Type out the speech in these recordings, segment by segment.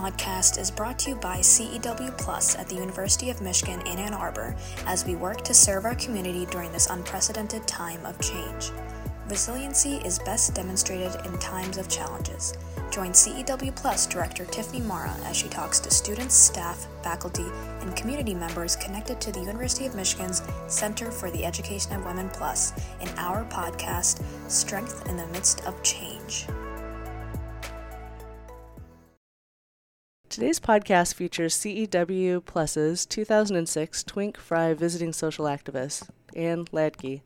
podcast is brought to you by CEW Plus at the University of Michigan in Ann Arbor as we work to serve our community during this unprecedented time of change. Resiliency is best demonstrated in times of challenges. Join CEW Plus Director Tiffany Marra as she talks to students, staff, faculty, and community members connected to the University of Michigan's Center for the Education of Women Plus in our podcast, Strength in the Midst of Change. Today's podcast features CEW Plus's 2006 Twink Frey Visiting Social Activist, Anne Ladky.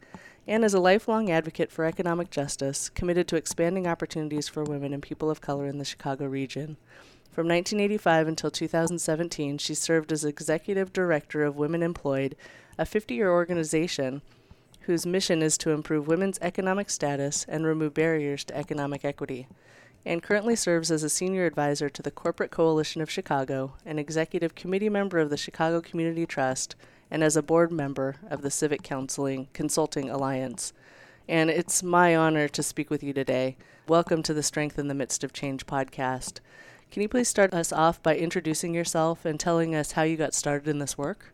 Anne is a lifelong advocate for economic justice, committed to expanding opportunities for women and people of color in the Chicago region. From 1985 until 2017, she served as executive director of Women Employed, a 50 year organization whose mission is to improve women's economic status and remove barriers to economic equity and currently serves as a senior advisor to the Corporate Coalition of Chicago, an executive committee member of the Chicago Community Trust, and as a board member of the Civic Counseling Consulting Alliance. And it's my honor to speak with you today. Welcome to the Strength in the Midst of Change podcast. Can you please start us off by introducing yourself and telling us how you got started in this work?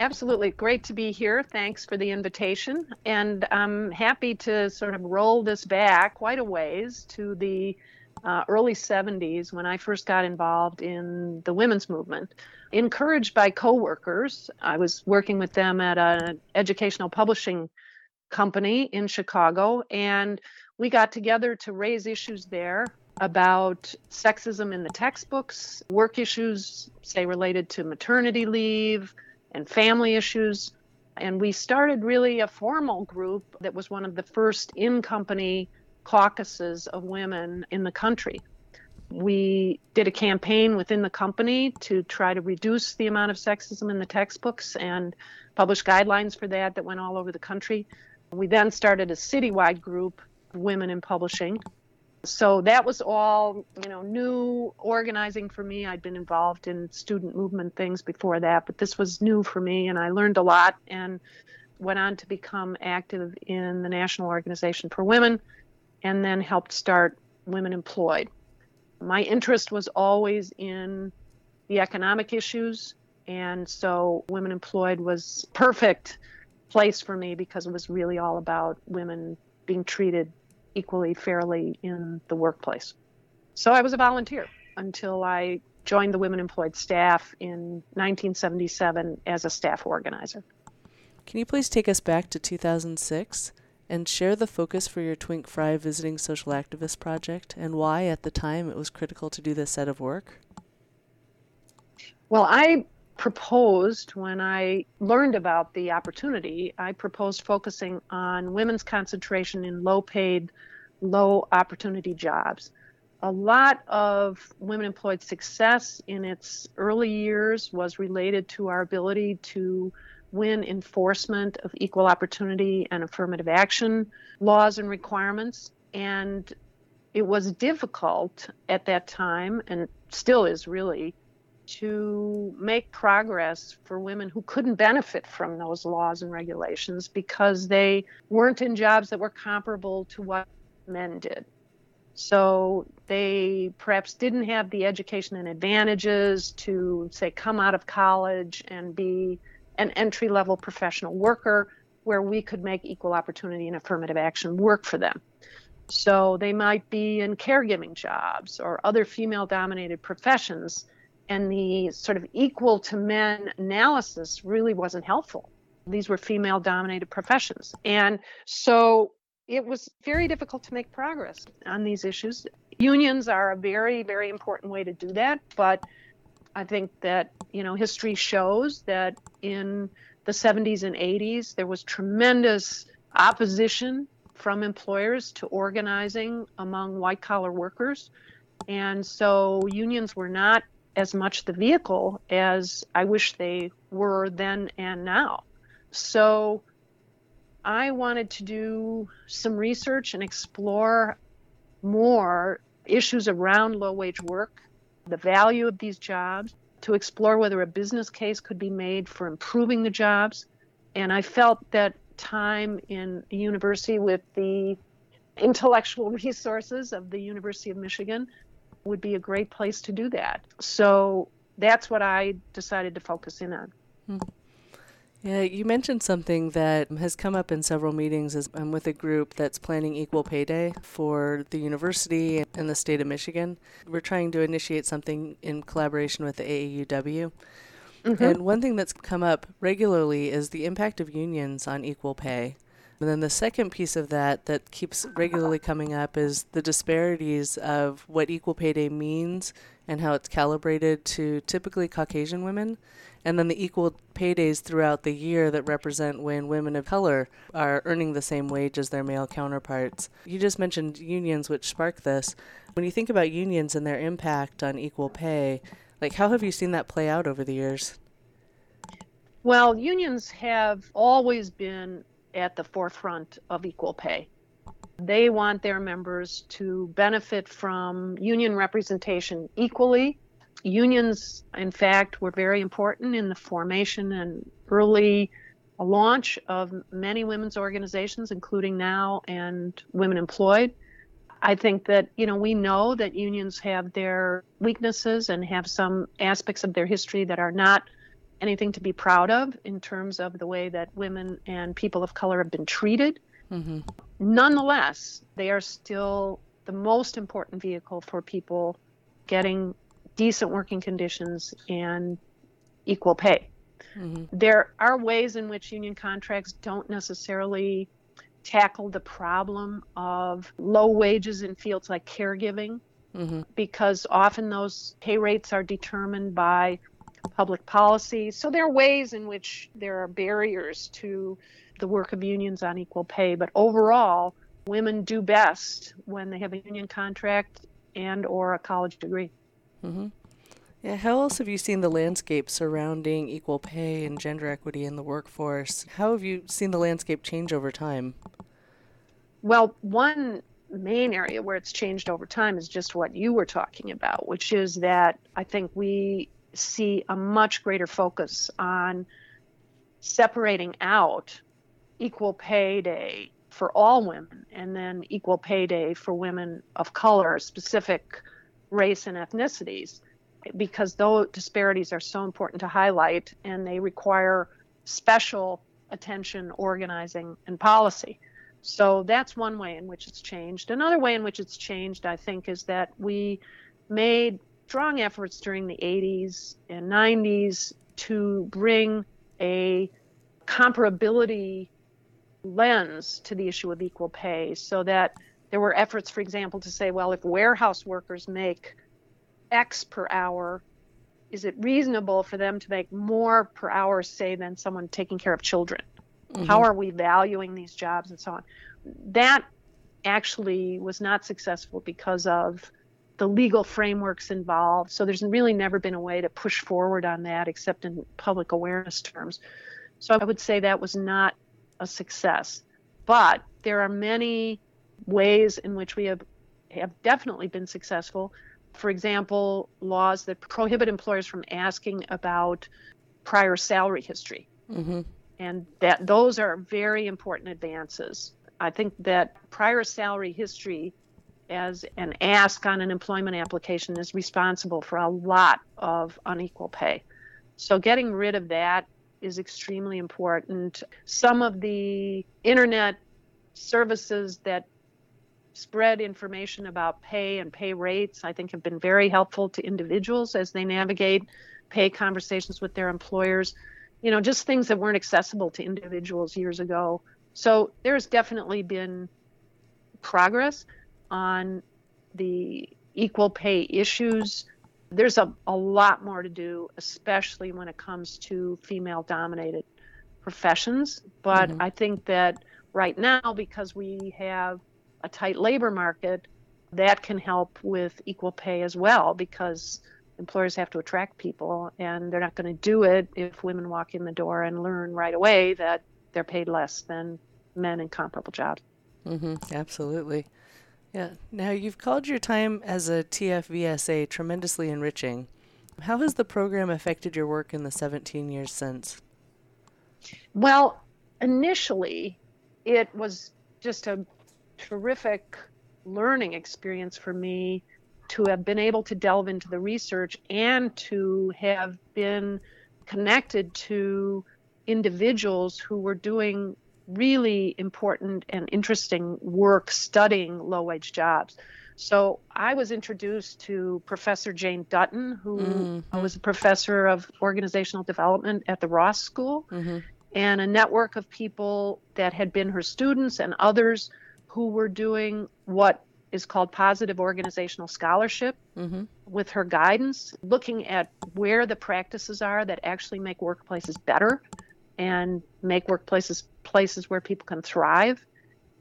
Absolutely. Great to be here. Thanks for the invitation. And I'm happy to sort of roll this back quite a ways to the uh, early 70s when I first got involved in the women's movement. Encouraged by coworkers, I was working with them at an educational publishing company in Chicago, and we got together to raise issues there about sexism in the textbooks, work issues, say related to maternity leave, and family issues. And we started really a formal group that was one of the first in company caucuses of women in the country. We did a campaign within the company to try to reduce the amount of sexism in the textbooks and published guidelines for that that went all over the country. We then started a citywide group, Women in Publishing, so that was all you know new organizing for me. I'd been involved in student movement things before that but this was new for me and i learned a lot and went on to become active in the national organization for women and then helped start women employed. My interest was always in the economic issues and so women employed was perfect place for me because it was really all about women being treated equally fairly in the workplace. So I was a volunteer until I joined the Women Employed staff in 1977 as a staff organizer. Can you please take us back to 2006 and share the focus for your Twink Frey Visiting Social Activist project and why at the time it was critical to do this set of work? Well, I proposed when I learned about the opportunity, I proposed focusing on women's concentration in low paid, low opportunity jobs. A lot of women employed success in its early years was related to our ability to win enforcement of equal opportunity and affirmative action laws and requirements. And it was difficult at that time, and still is really, to make progress for women who couldn't benefit from those laws and regulations because they weren't in jobs that were comparable to what men did. So they perhaps didn't have the education and advantages to, say, come out of college and be an entry level professional worker where we could make equal opportunity and affirmative action work for them. So they might be in caregiving jobs or other female dominated professions and the sort of equal to men analysis really wasn't helpful. These were female dominated professions. And so it was very difficult to make progress on these issues. Unions are a very, very important way to do that. But I think that, you know, history shows that in the 70s and 80s, there was tremendous opposition from employers to organizing among white collar workers. And so unions were not as much the vehicle as I wish they were then and now. So I wanted to do some research and explore more issues around low wage work, the value of these jobs, to explore whether a business case could be made for improving the jobs. And I felt that time in university with the intellectual resources of the University of Michigan would be a great place to do that. So that's what I decided to focus in on. Hmm. Yeah, you mentioned something that has come up in several meetings as I'm with a group that's planning equal pay day for the university and the state of Michigan. We're trying to initiate something in collaboration with the AAUW. Mm-hmm. And one thing that's come up regularly is the impact of unions on equal pay. And then the second piece of that that keeps regularly coming up is the disparities of what equal pay day means and how it's calibrated to typically Caucasian women and then the equal pay days throughout the year that represent when women of color are earning the same wage as their male counterparts. You just mentioned unions, which spark this. When you think about unions and their impact on equal pay, like how have you seen that play out over the years? Well, unions have always been at the forefront of equal pay. They want their members to benefit from union representation equally unions, in fact, were very important in the formation and early launch of many women's organizations, including NOW and Women Employed. I think that, you know, we know that unions have their weaknesses and have some aspects of their history that are not anything to be proud of in terms of the way that women and people of color have been treated. Mm-hmm. Nonetheless, they are still the most important vehicle for people getting decent working conditions and equal pay. Mm-hmm. There are ways in which union contracts don't necessarily tackle the problem of low wages in fields like caregiving mm-hmm. because often those pay rates are determined by public policy. So there are ways in which there are barriers to the work of unions on equal pay, but overall, women do best when they have a union contract and or a college degree. Mm-hmm. Yeah, how else have you seen the landscape surrounding equal pay and gender equity in the workforce? How have you seen the landscape change over time? Well, one main area where it's changed over time is just what you were talking about, which is that I think we see a much greater focus on separating out equal pay day for all women and then equal pay day for women of color, specific race and ethnicities, because those disparities are so important to highlight and they require special attention, organizing, and policy. So that's one way in which it's changed. Another way in which it's changed, I think, is that we made strong efforts during the 80s and 90s to bring a comparability lens to the issue of equal pay so that there were efforts, for example, to say, well, if warehouse workers make X per hour, is it reasonable for them to make more per hour, say, than someone taking care of children? Mm-hmm. How are we valuing these jobs and so on? That actually was not successful because of the legal frameworks involved. So there's really never been a way to push forward on that except in public awareness terms. So I would say that was not a success. But there are many ways in which we have have definitely been successful. For example, laws that prohibit employers from asking about prior salary history. Mm-hmm. And that those are very important advances. I think that prior salary history as an ask on an employment application is responsible for a lot of unequal pay. So getting rid of that is extremely important. Some of the internet services that spread information about pay and pay rates, I think have been very helpful to individuals as they navigate pay conversations with their employers. You know, just things that weren't accessible to individuals years ago. So there's definitely been progress on the equal pay issues. There's a, a lot more to do, especially when it comes to female dominated professions. But mm-hmm. I think that right now, because we have a tight labor market, that can help with equal pay as well because employers have to attract people and they're not going to do it if women walk in the door and learn right away that they're paid less than men in comparable jobs. Mm-hmm, absolutely. Yeah. Now, you've called your time as a TFVSA tremendously enriching. How has the program affected your work in the 17 years since? Well, initially, it was just a terrific learning experience for me to have been able to delve into the research and to have been connected to individuals who were doing really important and interesting work studying low wage jobs. So I was introduced to Professor Jane Dutton, who mm-hmm. was a professor of organizational development at the Ross School, mm-hmm. and a network of people that had been her students and others who were doing what is called positive organizational scholarship mm-hmm. with her guidance, looking at where the practices are that actually make workplaces better and make workplaces places where people can thrive.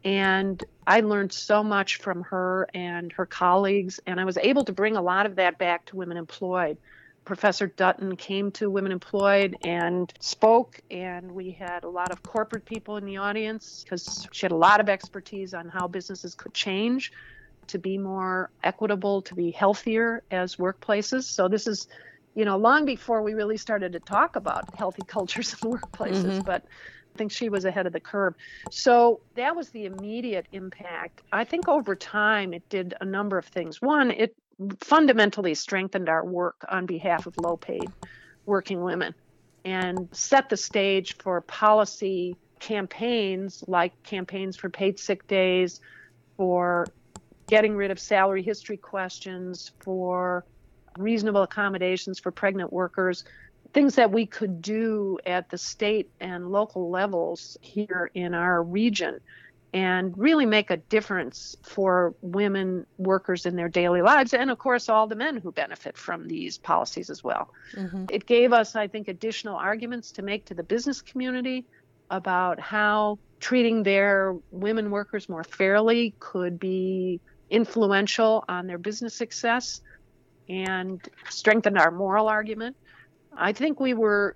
And I learned so much from her and her colleagues, and I was able to bring a lot of that back to Women Employed. Professor Dutton came to Women Employed and spoke, and we had a lot of corporate people in the audience because she had a lot of expertise on how businesses could change to be more equitable, to be healthier as workplaces. So this is, you know, long before we really started to talk about healthy cultures in workplaces, mm-hmm. but think she was ahead of the curve. So that was the immediate impact. I think over time it did a number of things. One, it fundamentally strengthened our work on behalf of low paid working women and set the stage for policy campaigns like campaigns for paid sick days, for getting rid of salary history questions, for reasonable accommodations for pregnant workers, things that we could do at the state and local levels here in our region and really make a difference for women workers in their daily lives and of course all the men who benefit from these policies as well mm-hmm. it gave us i think additional arguments to make to the business community about how treating their women workers more fairly could be influential on their business success and strengthened our moral argument. I think we were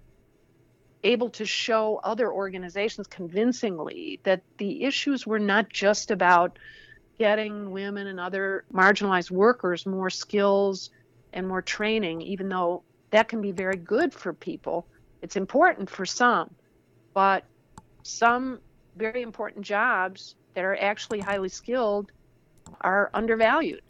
able to show other organizations convincingly that the issues were not just about getting women and other marginalized workers more skills and more training, even though that can be very good for people. It's important for some, but some very important jobs that are actually highly skilled are undervalued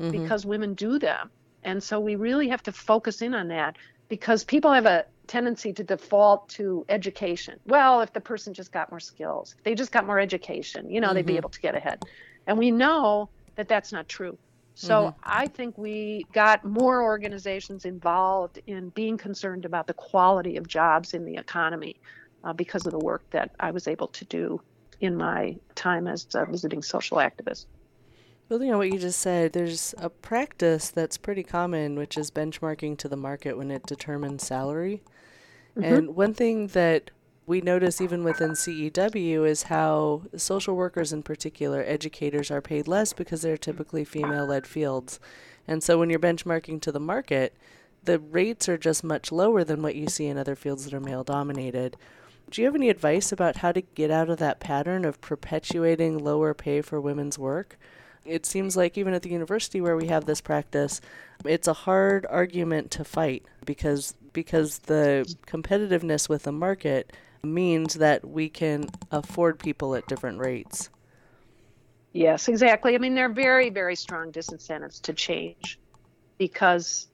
mm-hmm. because women do them. And so we really have to focus in on that because people have a tendency to default to education. Well, if the person just got more skills, if they just got more education, you know, mm-hmm. they'd be mm-hmm. able to get ahead. And we know that that's not true. So mm-hmm. I think we got more organizations involved in being concerned about the quality of jobs in the economy uh, because of the work that I was able to do in my time as a visiting social activist. Building on what you just said, there's a practice that's pretty common, which is benchmarking to the market when it determines salary. Mm-hmm. And one thing that we notice even within CEW is how social workers in particular, educators, are paid less because they're typically female led fields. And so when you're benchmarking to the market, the rates are just much lower than what you see in other fields that are male dominated. Do you have any advice about how to get out of that pattern of perpetuating lower pay for women's work? It seems like even at the university where we have this practice, it's a hard argument to fight because because the competitiveness with the market means that we can afford people at different rates. Yes, exactly. I mean, there are very, very strong disincentives to change because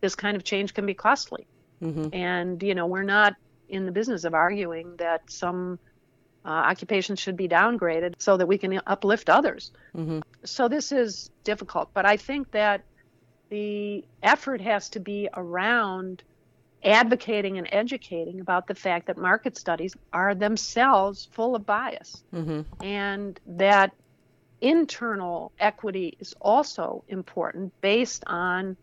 this kind of change can be costly. Mm-hmm. And, you know, we're not in the business of arguing that some uh, occupations should be downgraded so that we can uplift others. Mm-hmm. So this is difficult, but I think that the effort has to be around advocating and educating about the fact that market studies are themselves full of bias mm-hmm. and that internal equity is also important based on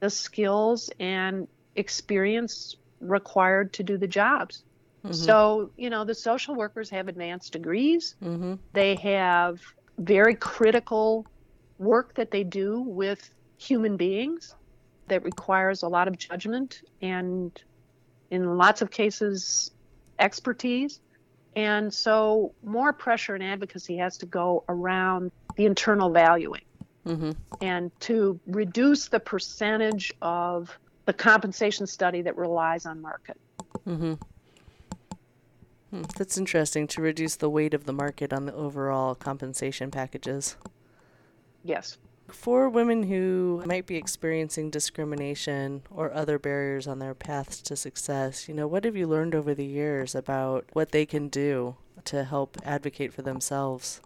the skills and experience required to do the jobs. Mm-hmm. So, you know, the social workers have advanced degrees. Mm-hmm. They have very critical work that they do with human beings that requires a lot of judgment and, in lots of cases, expertise. And so, more pressure and advocacy has to go around the internal valuing mm-hmm. and to reduce the percentage of the compensation study that relies on market. Mm-hmm. Hmm, that's interesting to reduce the weight of the market on the overall compensation packages. Yes. For women who might be experiencing discrimination or other barriers on their paths to success, you know, what have you learned over the years about what they can do to help advocate for themselves?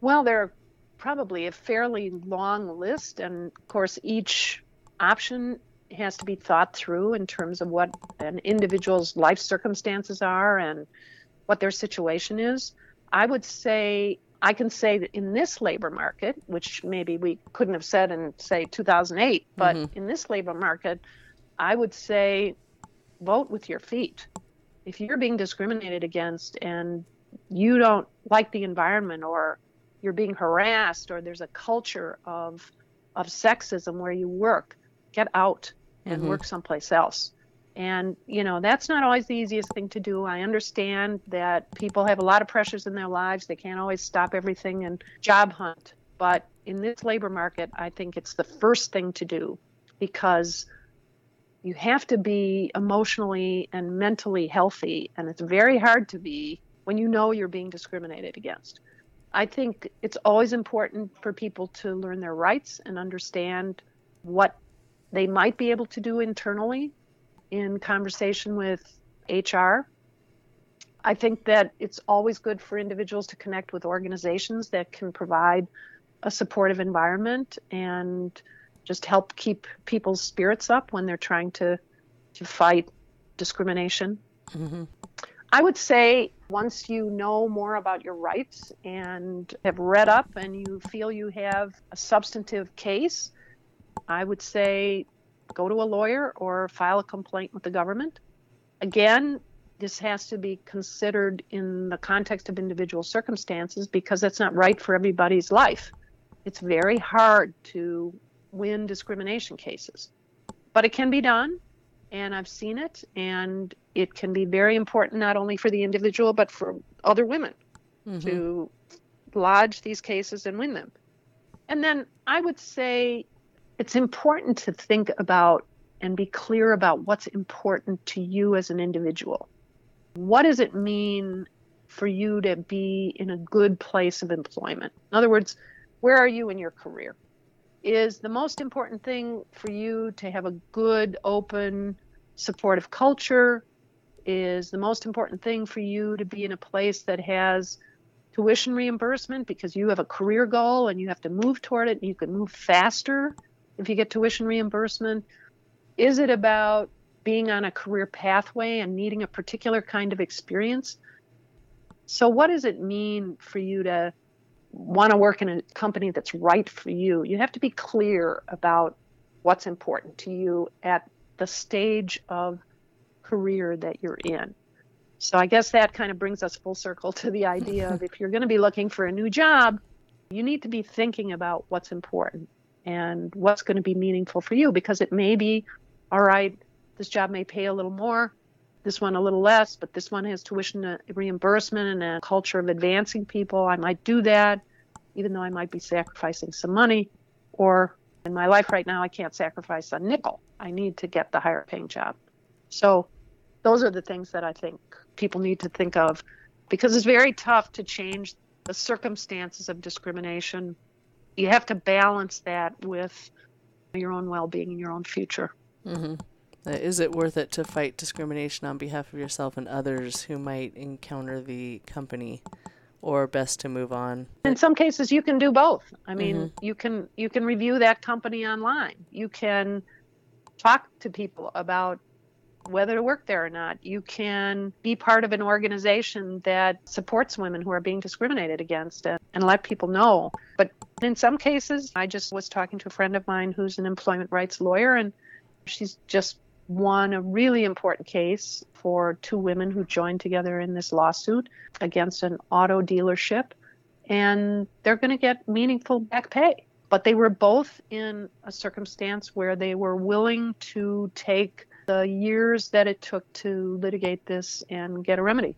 Well, there are probably a fairly long list, and of course, each option has to be thought through in terms of what an individual's life circumstances are and what their situation is. I would say I can say that in this labor market, which maybe we couldn't have said in, say, 2008, but mm-hmm. in this labor market, I would say vote with your feet. If you're being discriminated against and you don't like the environment or you're being harassed or there's a culture of of sexism where you work, get out and mm-hmm. work someplace else. And, you know, that's not always the easiest thing to do. I understand that people have a lot of pressures in their lives. They can't always stop everything and job hunt. But in this labor market, I think it's the first thing to do because you have to be emotionally and mentally healthy. And it's very hard to be when you know you're being discriminated against. I think it's always important for people to learn their rights and understand what they might be able to do internally in conversation with HR. I think that it's always good for individuals to connect with organizations that can provide a supportive environment and just help keep people's spirits up when they're trying to to fight discrimination. Mm-hmm. I would say once you know more about your rights and have read up and you feel you have a substantive case, I would say go to a lawyer or file a complaint with the government. Again, this has to be considered in the context of individual circumstances because that's not right for everybody's life. It's very hard to win discrimination cases, but it can be done, and I've seen it, and it can be very important not only for the individual but for other women mm-hmm. to lodge these cases and win them. And then I would say it's important to think about and be clear about what's important to you as an individual. What does it mean for you to be in a good place of employment? In other words, where are you in your career? Is the most important thing for you to have a good, open, supportive culture? Is the most important thing for you to be in a place that has tuition reimbursement because you have a career goal and you have to move toward it and you can move faster if you get tuition reimbursement? Is it about being on a career pathway and needing a particular kind of experience? So, what does it mean for you to want to work in a company that's right for you? You have to be clear about what's important to you at the stage of career that you're in. So, I guess that kind of brings us full circle to the idea of if you're going to be looking for a new job, you need to be thinking about what's important and what's going to be meaningful for you because it may be all right this job may pay a little more this one a little less but this one has tuition reimbursement and a culture of advancing people. I might do that even though i might be sacrificing some money or in my life right now i can't sacrifice a nickel. I need to get the higher paying job. So those are the things that i think people need to think of because it's very tough to change the circumstances of discrimination you have to balance that with your own well-being and your own future. Mm-hmm. Uh, is it worth it to fight discrimination on behalf of yourself and others who might encounter the company, or best to move on? In some cases, you can do both. I mean, mm-hmm. you can you can review that company online. You can talk to people about whether to work there or not. You can be part of an organization that supports women who are being discriminated against and, and let people know. But in some cases, I just was talking to a friend of mine who's an employment rights lawyer, and she's just won a really important case for two women who joined together in this lawsuit against an auto dealership. And they're going to get meaningful back pay. But they were both in a circumstance where they were willing to take the years that it took to litigate this and get a remedy.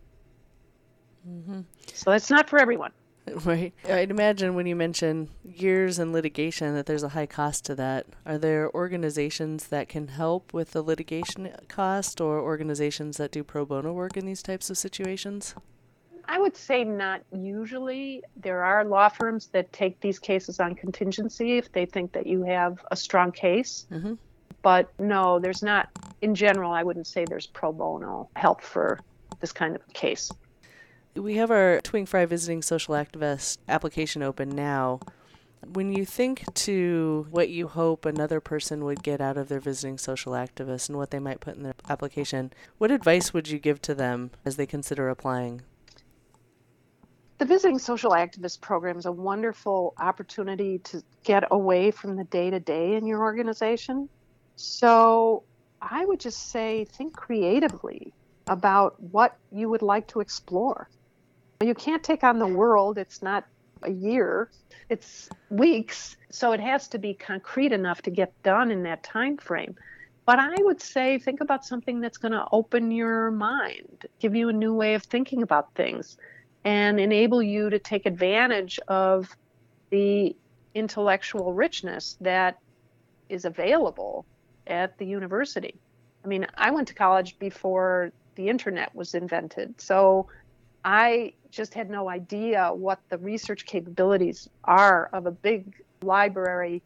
Mm-hmm. So it's not for everyone. Right. I'd imagine when you mention years in litigation that there's a high cost to that. Are there organizations that can help with the litigation cost or organizations that do pro bono work in these types of situations? I would say not usually. There are law firms that take these cases on contingency if they think that you have a strong case. Mm-hmm. But no, there's not, in general, I wouldn't say there's pro bono help for this kind of case. We have our Twink Frey Visiting Social Activist application open now. When you think to what you hope another person would get out of their visiting social activist and what they might put in their application, what advice would you give to them as they consider applying? The Visiting Social Activist Program is a wonderful opportunity to get away from the day to day in your organization. So I would just say think creatively about what you would like to explore. You can't take on the world, it's not a year, it's weeks. So it has to be concrete enough to get done in that time frame. But I would say think about something that's going to open your mind, give you a new way of thinking about things and enable you to take advantage of the intellectual richness that is available at the university. I mean, I went to college before the internet was invented. So I just had no idea what the research capabilities are of a big library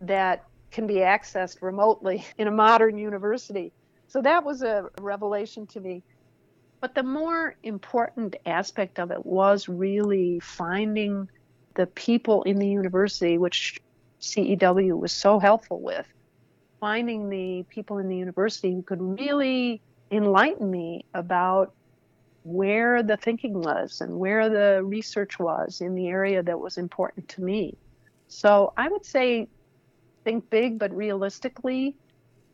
that can be accessed remotely in a modern university. So that was a revelation to me. But the more important aspect of it was really finding the people in the university, which CEW was so helpful with, finding the people in the university who could really enlighten me about where the thinking was and where the research was in the area that was important to me. So I would say think big, but realistically,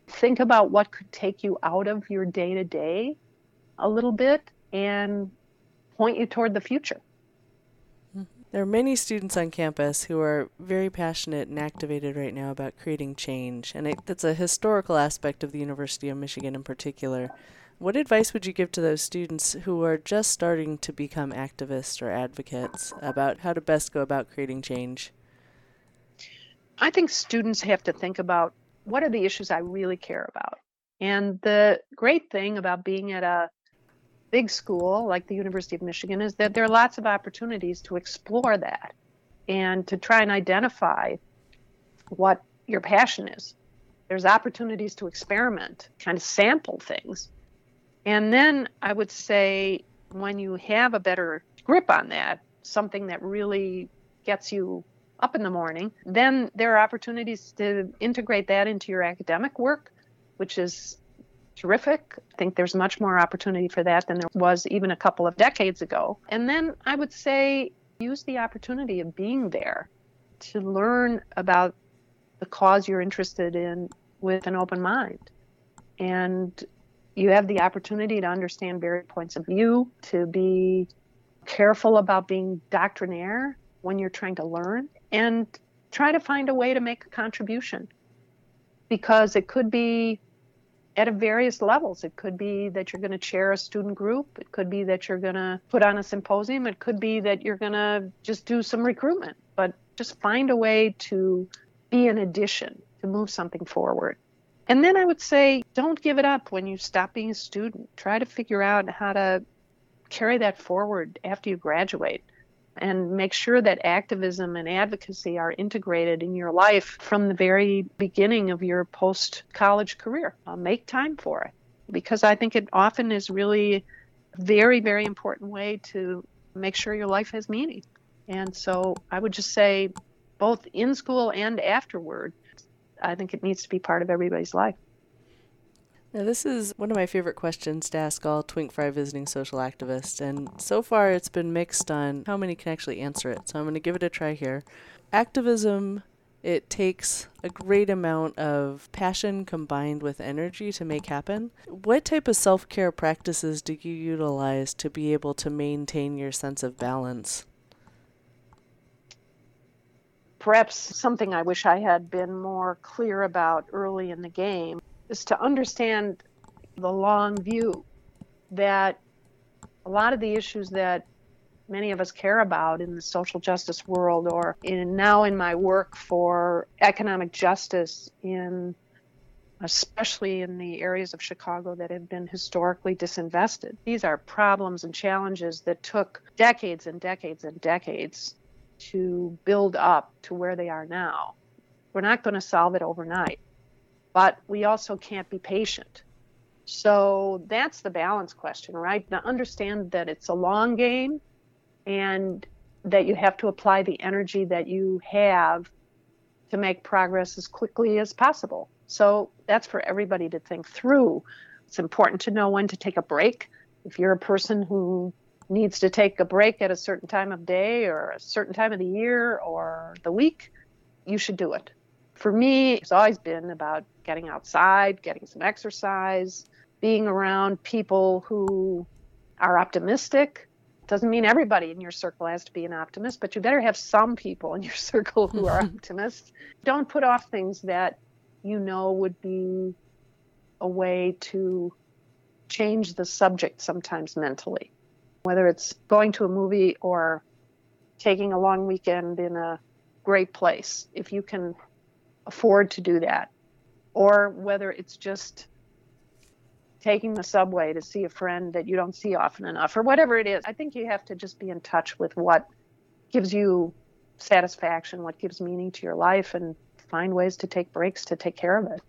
think about what could take you out of your day to day a little bit and point you toward the future. Mm-hmm. There are many students on campus who are very passionate and activated right now about creating change, and it, that's a historical aspect of the University of Michigan in particular. What advice would you give to those students who are just starting to become activists or advocates about how to best go about creating change? I think students have to think about what are the issues I really care about. And the great thing about being at a big school like the University of Michigan is that there are lots of opportunities to explore that and to try and identify what your passion is. There's opportunities to experiment, kind of sample things. And then I would say when you have a better grip on that, something that really gets you up in the morning, then there are opportunities to integrate that into your academic work, which is terrific. I think there's much more opportunity for that than there was even a couple of decades ago. And then I would say use the opportunity of being there to learn about the cause you're interested in with an open mind. And you have the opportunity to understand various points of view, to be careful about being doctrinaire when you're trying to learn, and try to find a way to make a contribution. Because it could be at various levels. It could be that you're going to chair a student group. It could be that you're going to put on a symposium. It could be that you're going to just do some recruitment. But just find a way to be an addition, to move something forward. And then I would say don't give it up when you stop being a student. Try to figure out how to carry that forward after you graduate and make sure that activism and advocacy are integrated in your life from the very beginning of your post college career. Uh, make time for it because I think it often is really very, very important way to make sure your life has meaning. And so I would just say, both in school and afterward, I think it needs to be part of everybody's life. Now, this is one of my favorite questions to ask all Twink Frey visiting social activists, and so far it's been mixed on how many can actually answer it. So I'm going to give it a try here. Activism, it takes a great amount of passion combined with energy to make happen. What type of self care practices do you utilize to be able to maintain your sense of balance? Perhaps something I wish I had been more clear about early in the game is to understand the long view that a lot of the issues that many of us care about in the social justice world or in now in my work for economic justice in especially in the areas of Chicago that have been historically disinvested. These are problems and challenges that took decades and decades and decades to build up to where they are now. We're not going to solve it overnight, but we also can't be patient. So that's the balance question, right? Now understand that it's a long game and that you have to apply the energy that you have to make progress as quickly as possible. So that's for everybody to think through. It's important to know when to take a break. If you're a person who needs to take a break at a certain time of day or a certain time of the year or the week, you should do it. For me, it's always been about getting outside, getting some exercise, being around people who are optimistic. Doesn't mean everybody in your circle has to be an optimist, but you better have some people in your circle who are optimists. Don't put off things that you know would be a way to change the subject sometimes mentally. Whether it's going to a movie or taking a long weekend in a great place, if you can afford to do that, or whether it's just taking the subway to see a friend that you don't see often enough or whatever it is. I think you have to just be in touch with what gives you satisfaction, what gives meaning to your life, and find ways to take breaks to take care of it.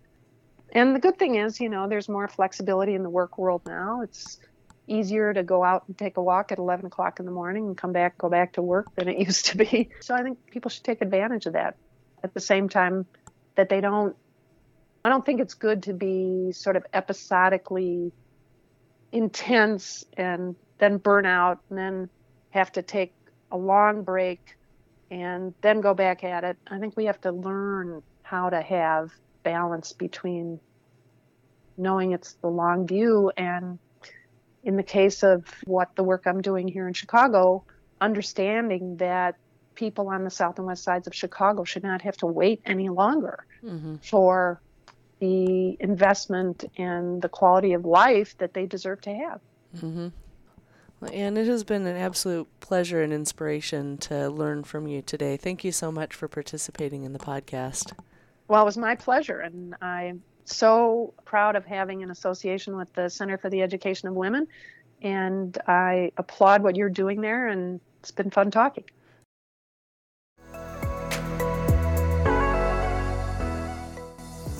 And the good thing is, you know, there's more flexibility in the work world now. It's easier to go out and take a walk at 11 o'clock in the morning and come back, go back to work than it used to be. So I think people should take advantage of that at the same time that they don't I don't think it's good to be sort of episodically intense and then burn out and then have to take a long break and then go back at it. I think we have to learn how to have balance between knowing it's the long view and in the case of what the work I'm doing here in Chicago, understanding that people on the south and west sides of Chicago should not have to wait any longer mm-hmm. for the investment and the quality of life that they deserve to have. Mm-hmm. And it has been an absolute pleasure and inspiration to learn from you today. Thank you so much for participating in the podcast. Well, it was my pleasure, and I'm so proud of having an association with the Center for the Education of Women. And I applaud what you're doing there, and it's been fun talking.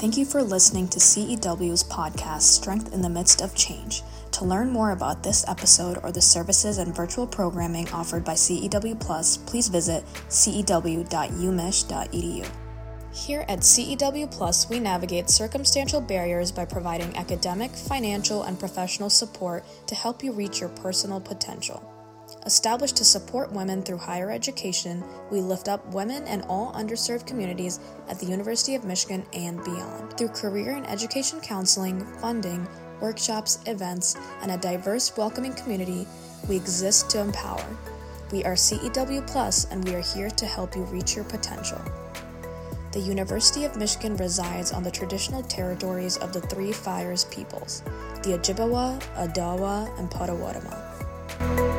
Thank you for listening to CEW's podcast, Strength in the Midst of Change. To learn more about this episode or the services and virtual programming offered by CEW Plus, please visit cew.umich.edu. Here at CEW Plus, we navigate circumstantial barriers by providing academic, financial, and professional support to help you reach your personal potential. Established to support women through higher education, we lift up women and all underserved communities at the University of Michigan and beyond. Through career and education counseling, funding, workshops, events, and a diverse, welcoming community, we exist to empower. We are CEW Plus, and we are here to help you reach your potential. The University of Michigan resides on the traditional territories of the Three Fires peoples, the Ojibwa, Odawa, and Potawatomi.